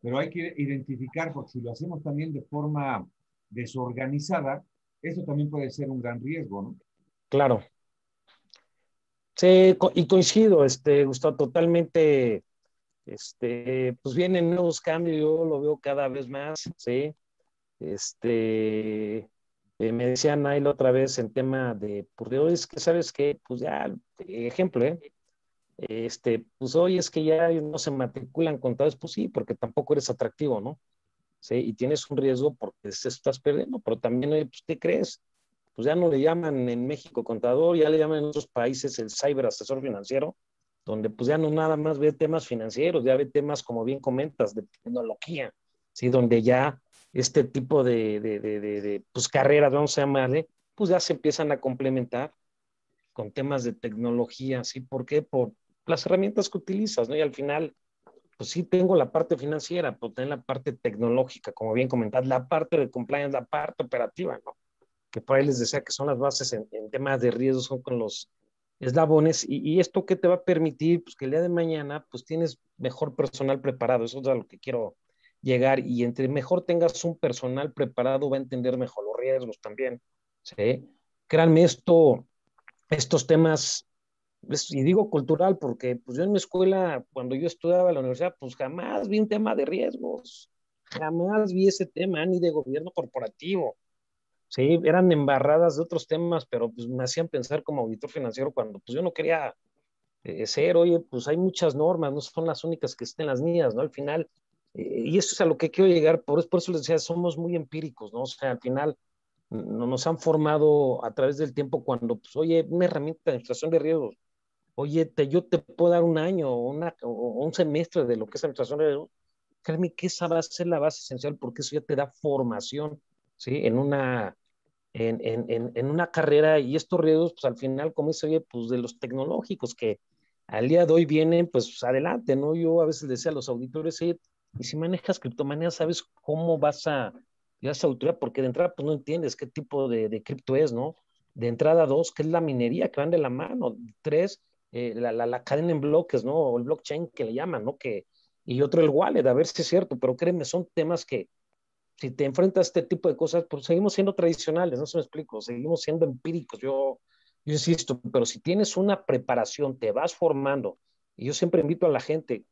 Pero hay que identificar, porque si lo hacemos también de forma desorganizada, eso también puede ser un gran riesgo, ¿no? Claro. Sí, y coincido, este, Gustavo, totalmente, este, pues vienen nuevos cambios, yo lo veo cada vez más, ¿sí? Este, eh, me decían ahí la otra vez en tema de, pues es que sabes que, pues ya, ejemplo, ¿eh? Este, pues hoy es que ya no se matriculan contadores, pues sí, porque tampoco eres atractivo, ¿no? Sí, y tienes un riesgo porque se estás perdiendo, pero también, pues, ¿qué crees? Pues ya no le llaman en México contador, ya le llaman en otros países el cyber asesor financiero, donde pues ya no nada más ve temas financieros, ya ve temas, como bien comentas, de tecnología, ¿sí? Donde ya este tipo de, de, de, de pues, carreras, vamos a llamarle, pues ya se empiezan a complementar con temas de tecnología, ¿sí? ¿Por qué? Por, las herramientas que utilizas, ¿no? Y al final, pues sí tengo la parte financiera, pero tengo la parte tecnológica, como bien comentad, la parte de compliance, la parte operativa, ¿no? Que por ahí les decía que son las bases en, temas de riesgo, son con los eslabones, y, esto que te va a permitir, pues que el día de mañana, pues tienes mejor personal preparado, eso es a lo que quiero llegar y entre mejor tengas un personal preparado va a entender mejor los riesgos también. ¿sí? Créanme, esto, estos temas, y digo cultural porque pues yo en mi escuela, cuando yo estudiaba en la universidad, pues jamás vi un tema de riesgos, jamás vi ese tema ni de gobierno corporativo. Sí, eran embarradas de otros temas, pero pues me hacían pensar como auditor financiero cuando pues yo no quería eh, ser, oye, pues hay muchas normas, no son las únicas que estén las mías, ¿no? Al final, eh, y eso es a lo que quiero llegar, por, por eso les decía, somos muy empíricos, ¿no? O sea, al final no nos han formado a través del tiempo cuando, pues, oye, una herramienta de administración de riesgos, oye, te, yo te puedo dar un año una, o un semestre de lo que es administración de créeme que esa va a ser la base esencial porque eso ya te da formación, ¿sí? En una, en, en, en una carrera y estos riesgos, pues al final, como dice, oye, pues de los tecnológicos que al día de hoy vienen, pues adelante, ¿no? Yo a veces decía a los auditores, oye, y si manejas criptomonedas, ¿sabes cómo vas a ya esa autoridad, porque de entrada pues no entiendes qué tipo de, de cripto es, ¿no? De entrada dos, ¿qué es la minería que van de la mano? Tres, eh, la, la, la, cadena en bloques, ¿no? O el blockchain que le llaman, ¿no? Que, y otro el wallet, a ver si es cierto, pero créeme, son temas que si te enfrentas a este tipo de cosas, pues seguimos siendo tradicionales, no se me explico, seguimos siendo empíricos, yo, yo insisto, pero si tienes una preparación, te vas formando, y yo siempre invito a la gente,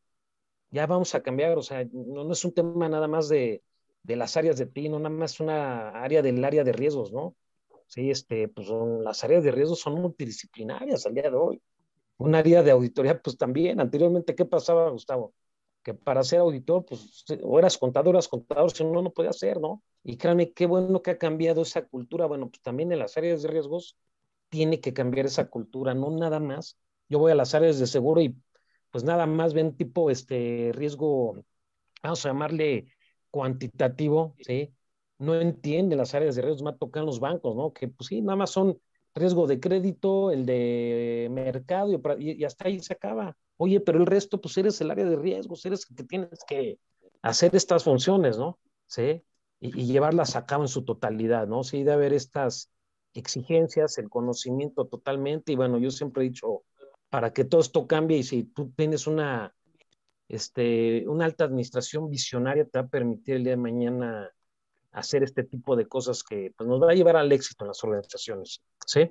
ya vamos a cambiar, o sea, no, no es un tema nada más de, de las áreas de ti, no nada más una área del área de riesgos, ¿no? Sí, este, pues son, las áreas de riesgos son multidisciplinarias al día de hoy. Un área de auditoría, pues también, anteriormente, ¿qué pasaba, Gustavo? Que para ser auditor, pues, o eras contador, eras contador, si no, no podía ser, ¿no? Y créanme, qué bueno que ha cambiado esa cultura. Bueno, pues también en las áreas de riesgos tiene que cambiar esa cultura, no nada más. Yo voy a las áreas de seguro y pues nada más ven tipo este riesgo, vamos a llamarle cuantitativo, ¿sí? No entiende las áreas de riesgo, más tocan los bancos, ¿no? Que pues sí, nada más son riesgo de crédito, el de mercado y, hasta ahí se acaba. Oye, pero el resto, pues eres el área de riesgos, eres el que tienes que hacer estas funciones, ¿no? ¿Sí? Y, y llevarlas a cabo en su totalidad, ¿no? Sí, de haber estas exigencias, el conocimiento totalmente. Y bueno, yo siempre he dicho, para que todo esto cambie y si tú tienes una este, una alta administración visionaria te va a permitir el día de mañana hacer este tipo de cosas que pues, nos va a llevar al éxito en las organizaciones. ¿Sí?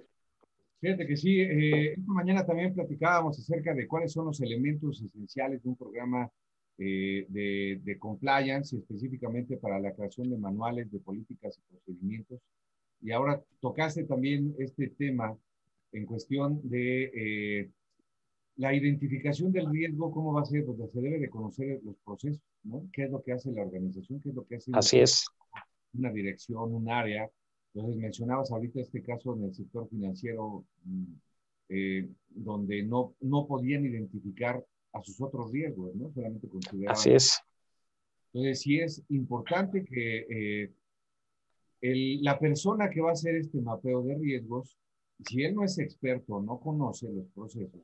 Fíjate que sí, eh, esta mañana también platicábamos acerca de cuáles son los elementos esenciales de un programa eh, de, de, compliance, específicamente para la creación de manuales de políticas y procedimientos. Y ahora tocaste también este tema en cuestión de eh, la identificación del riesgo, ¿cómo va a ser? Pues se debe de conocer los procesos, ¿no? ¿Qué es lo que hace la organización? ¿Qué es lo que hace Así es. Una dirección, un área? Entonces, mencionabas ahorita este caso en el sector financiero, mm, eh, donde no, no podían identificar a sus otros riesgos, ¿no? Solamente consideraban. Así es. Entonces, sí es importante que eh, el, la persona que va a hacer este mapeo de riesgos, si él no es experto, no conoce los procesos,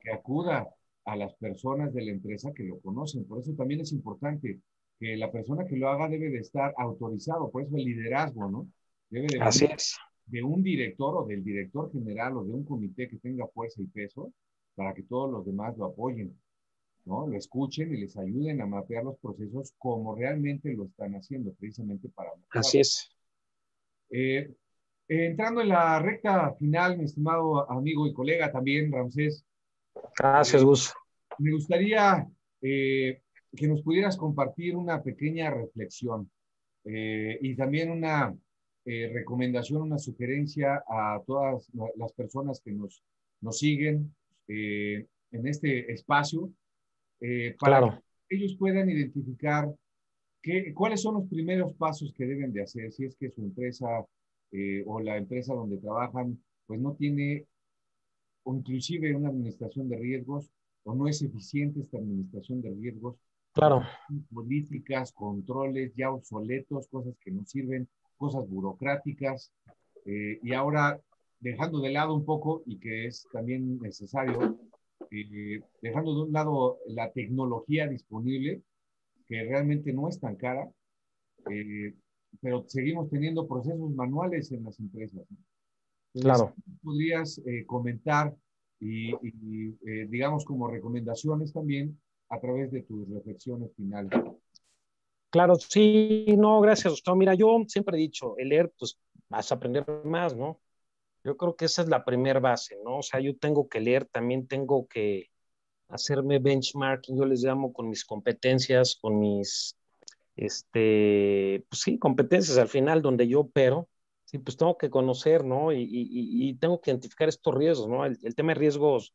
que acuda a las personas de la empresa que lo conocen. Por eso también es importante que la persona que lo haga debe de estar autorizado, por eso el liderazgo, ¿no? Debe de Así es. de un director o del director general o de un comité que tenga fuerza y peso para que todos los demás lo apoyen, ¿no? Lo escuchen y les ayuden a mapear los procesos como realmente lo están haciendo, precisamente para... Así es. Eh, entrando en la recta final, mi estimado amigo y colega también, Ramsés, Gracias, eh, Gus. Me gustaría eh, que nos pudieras compartir una pequeña reflexión eh, y también una eh, recomendación, una sugerencia a todas las personas que nos, nos siguen eh, en este espacio para claro. que ellos puedan identificar qué, cuáles son los primeros pasos que deben de hacer si es que su empresa o la empresa donde trabajan pues no tiene o inclusive una administración de riesgos, o no es eficiente esta administración de riesgos. Claro. Políticas, controles ya obsoletos, cosas que no sirven, cosas burocráticas. Eh, y ahora, dejando de lado un poco, y que es también necesario, eh, dejando de un lado la tecnología disponible, que realmente no es tan cara, eh, pero seguimos teniendo procesos manuales en las empresas. ¿no? Entonces, claro. Podrías comentar y, y digamos, como recomendaciones también a través de tus reflexiones finales. Claro, sí, no, gracias, Gustavo. Mira, yo siempre he dicho, el leer, pues vas a aprender más, ¿no? Yo creo que esa es la primera base, ¿no? O sea, yo tengo que leer, también tengo que hacerme benchmarking, yo les llamo con mis competencias, con mis, este, pues sí, competencias al final donde yo opero, sí, pues tengo que conocer, ¿no? Y, y, y tengo que identificar estos riesgos, ¿no? El, el, tema de riesgos,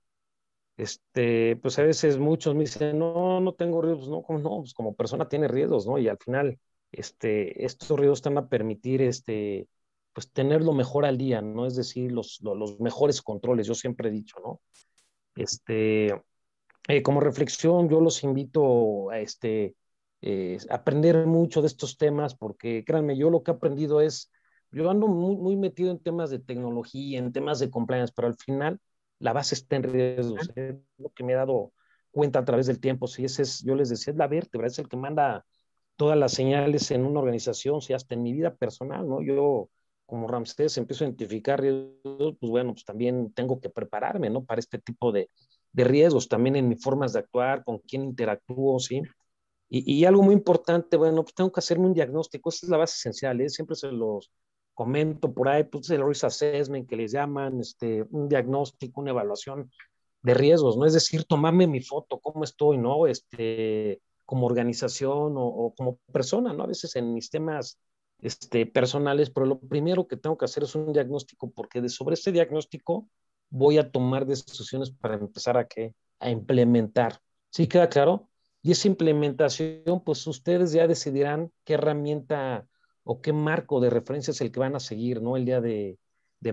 este, pues a veces muchos me dicen, no, no tengo riesgos, no, como no, pues como persona tiene riesgos, ¿no? Y al final, este, estos riesgos están a permitir, este, pues tenerlo mejor al día, ¿no? Es decir, los, los, mejores controles, yo siempre he dicho, ¿no? Este, eh, como reflexión, yo los invito a este, eh, aprender mucho de estos temas, porque créanme, yo lo que he aprendido es, yo ando muy, muy metido en temas de tecnología, en temas de compliance, pero al final la base está en riesgos, es lo que me he dado cuenta a través del tiempo, si ese es, yo les decía, es la vértebra, es el que manda todas las señales en una organización, si hasta en mi vida personal, ¿no? Yo como Ramsés empiezo a identificar riesgos, pues bueno, pues también tengo que prepararme, ¿no? Para este tipo de, de riesgos, también en mis formas de actuar, con quién interactúo, ¿sí? Y, y, algo muy importante, bueno, pues tengo que hacerme un diagnóstico, esa es la base esencial, ¿eh? Siempre se los comento por ahí, pues el risk assessment que les llaman, este, un diagnóstico, una evaluación de riesgos, ¿no? Es decir, tomarme mi foto, cómo estoy, ¿no? Este, como organización o, como persona, ¿no? A veces en mis temas este, personales, pero lo primero que tengo que hacer es un diagnóstico, porque de sobre ese diagnóstico voy a tomar decisiones para empezar a, ¿qué? a implementar. ¿Sí queda claro? Y esa implementación, pues ustedes ya decidirán qué herramienta o qué marco de referencia es el que van a seguir, ¿no? El día de,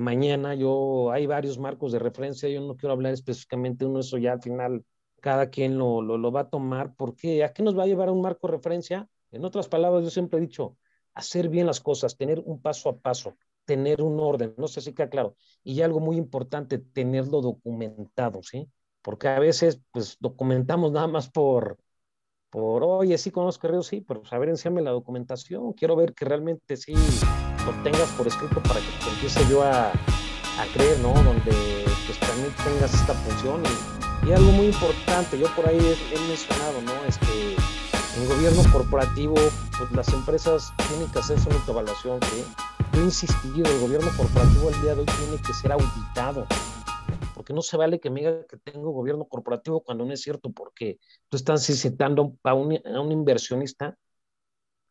mañana, yo, hay varios marcos de referencia, yo no quiero hablar específicamente de uno, eso ya al final cada quien lo, lo, va a tomar, porque ¿a qué nos va a llevar un marco de referencia? En otras palabras, yo siempre he dicho, hacer bien las cosas, tener un paso a paso, tener un orden, no sé si queda claro. Y algo muy importante, tenerlo documentado, ¿sí? Porque a veces, pues, documentamos nada más por, por, oye, sí conozco Río, sí, pero pues, enseñarme la documentación, quiero ver que realmente sí lo tengas por escrito para que te empiece yo a, a creer, ¿no? Donde, pues, también tengas esta función. Y, algo muy importante, yo por ahí he, he mencionado, ¿no? Este, en gobierno corporativo, pues las empresas tienen que hacer su autoevaluación. ¿sí? Yo he insistido, el gobierno corporativo al día de hoy tiene que ser auditado. Porque no se vale que me diga que tengo gobierno corporativo cuando no es cierto, porque tú estás incitando a un, a un inversionista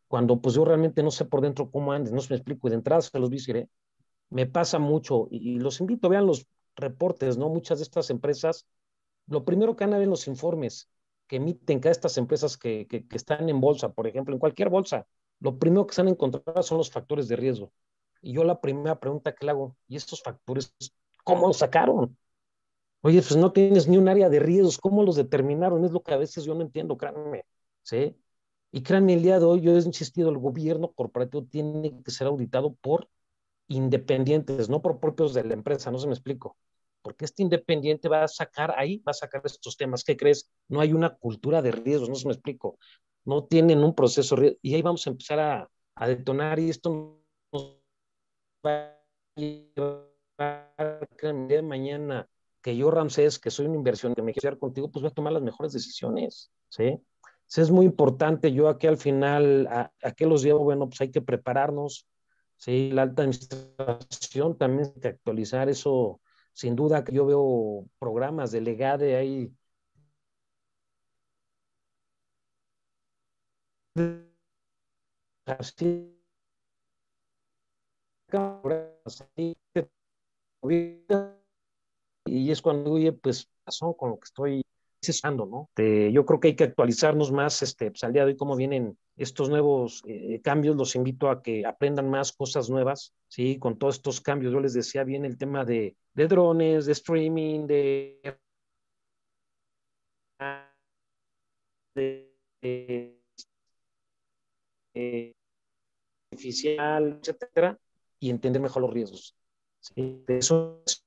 cuando pues yo realmente no sé por dentro cómo andes, no se me explico, y de entrada se los diré, me pasa mucho, y, los invito, vean los reportes, ¿no? Muchas de estas empresas, lo primero que van a ver los informes, que emiten cada estas empresas que, que, que, están en bolsa, por ejemplo, en cualquier bolsa, lo primero que se han encontrado son los factores de riesgo. Y yo la primera pregunta que le hago, ¿y estos factores cómo los sacaron? Oye, pues no tienes ni un área de riesgos, ¿cómo los determinaron? Es lo que a veces yo no entiendo, créanme, ¿sí? Y créanme, el día de hoy yo he insistido, el gobierno corporativo tiene que ser auditado por independientes, no por propios de la empresa, no se me explico porque este independiente va a sacar ahí, va a sacar estos temas. ¿Qué crees? No hay una cultura de riesgos, no se me explico. No tienen un proceso y ahí vamos a empezar a, detonar y esto nos va a llevar el día de mañana que yo, Ramsés, que soy una inversión, que me quiero contigo, pues voy a tomar las mejores decisiones, ¿sí? es muy importante, yo aquí al final, ¿a, a qué los llevo? Bueno, pues hay que prepararnos, ¿sí? La alta administración también hay que actualizar eso, sin duda que yo veo programas de legade ahí. Así, y es cuando, oye, pues pasó con lo que estoy cesando, ¿no? Eh, yo creo que hay que actualizarnos más, este, pues, al día de hoy, cómo vienen estos nuevos eh, cambios, los invito a que aprendan más cosas nuevas, ¿sí? Con todos estos cambios, yo les decía bien el tema de, de drones, de streaming, de, de, de, de artificial, etcétera, y entender mejor los riesgos. ¿sí? De eso es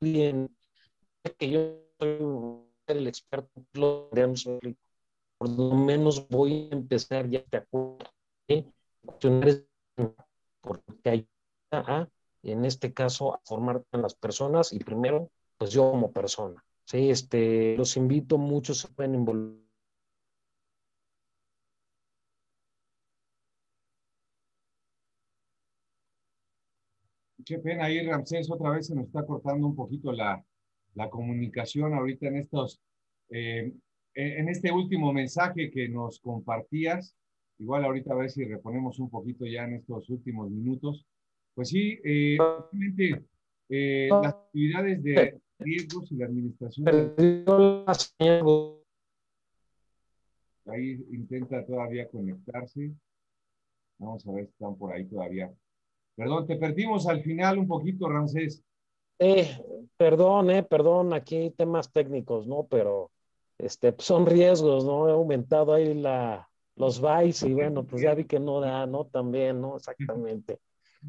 que yo soy el experto, por lo menos voy a empezar ya de acuerdo, porque ayuda a en este caso, a formar a las personas y primero, pues yo como persona. Sí, este, los invito, muchos se pueden involucrar Qué pena ahí, Ramsés, otra vez se nos está cortando un poquito la, la comunicación ahorita en estos, eh, en este último mensaje que nos compartías. Igual ahorita a ver si reponemos un poquito ya en estos últimos minutos. Pues sí, eh, eh las actividades de riesgos y la administración. Ahí intenta todavía conectarse. Vamos a ver si están por ahí todavía. Perdón, te perdimos al final un poquito, Ramsés. Eh, perdón, eh, perdón, aquí temas técnicos, ¿no? Pero este, son riesgos, ¿no? He aumentado ahí la, los bytes y bueno, pues ya vi que no da, ¿no? También, ¿no? Exactamente.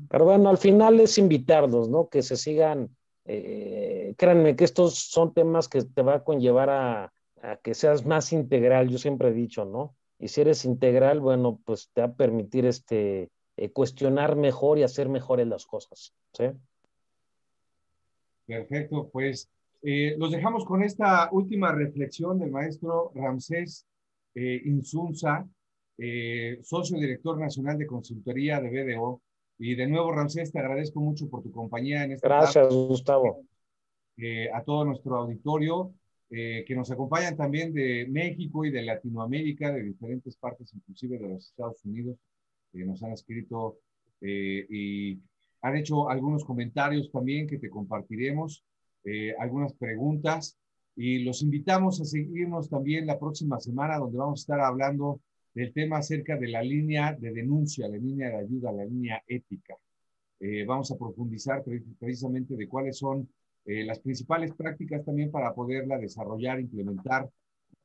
Pero bueno, al final es invitarlos, ¿no? Que se sigan, eh, créanme que estos son temas que te va a conllevar a, a que seas más integral, yo siempre he dicho, ¿no? Y si eres integral, bueno, pues te va a permitir este, eh, cuestionar mejor y hacer mejores las cosas. ¿sí? Perfecto, pues eh, los dejamos con esta última reflexión del maestro Ramsés eh, Insunza, eh, socio director nacional de consultoría de BDO. Y de nuevo, Ramsés, te agradezco mucho por tu compañía en esta Gracias, Gustavo. a todo nuestro auditorio, que nos acompañan también de México y de Latinoamérica, de diferentes partes, inclusive de los Estados Unidos, que nos han escrito y han hecho algunos comentarios también que te compartiremos, algunas preguntas. Y los invitamos a seguirnos también la próxima semana, donde vamos a estar hablando del tema acerca de la línea de denuncia, la línea de ayuda, la línea ética. Eh, vamos a profundizar precisamente de cuáles son eh, las principales prácticas también para poderla desarrollar, implementar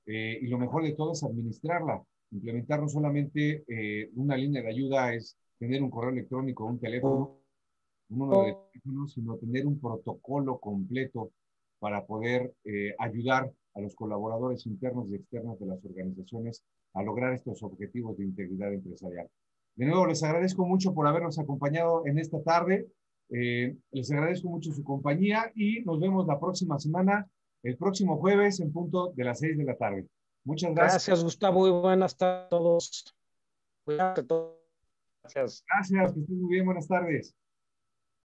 eh, y lo mejor de todo es administrarla. Implementar no solamente una línea de ayuda es tener un correo electrónico, un teléfono, un número de teléfono, sino tener un protocolo completo para poder eh, ayudar a los colaboradores internos y externos de las organizaciones a lograr estos objetivos de integridad empresarial. De nuevo, les agradezco mucho por habernos acompañado en esta tarde. Eh, les agradezco mucho su compañía y nos vemos la próxima semana, el próximo jueves en punto de las seis de la tarde. Muchas gracias. Gracias, Gustavo, y buenas tardes a todos. Gracias. Gracias, que estén muy bien. Buenas tardes.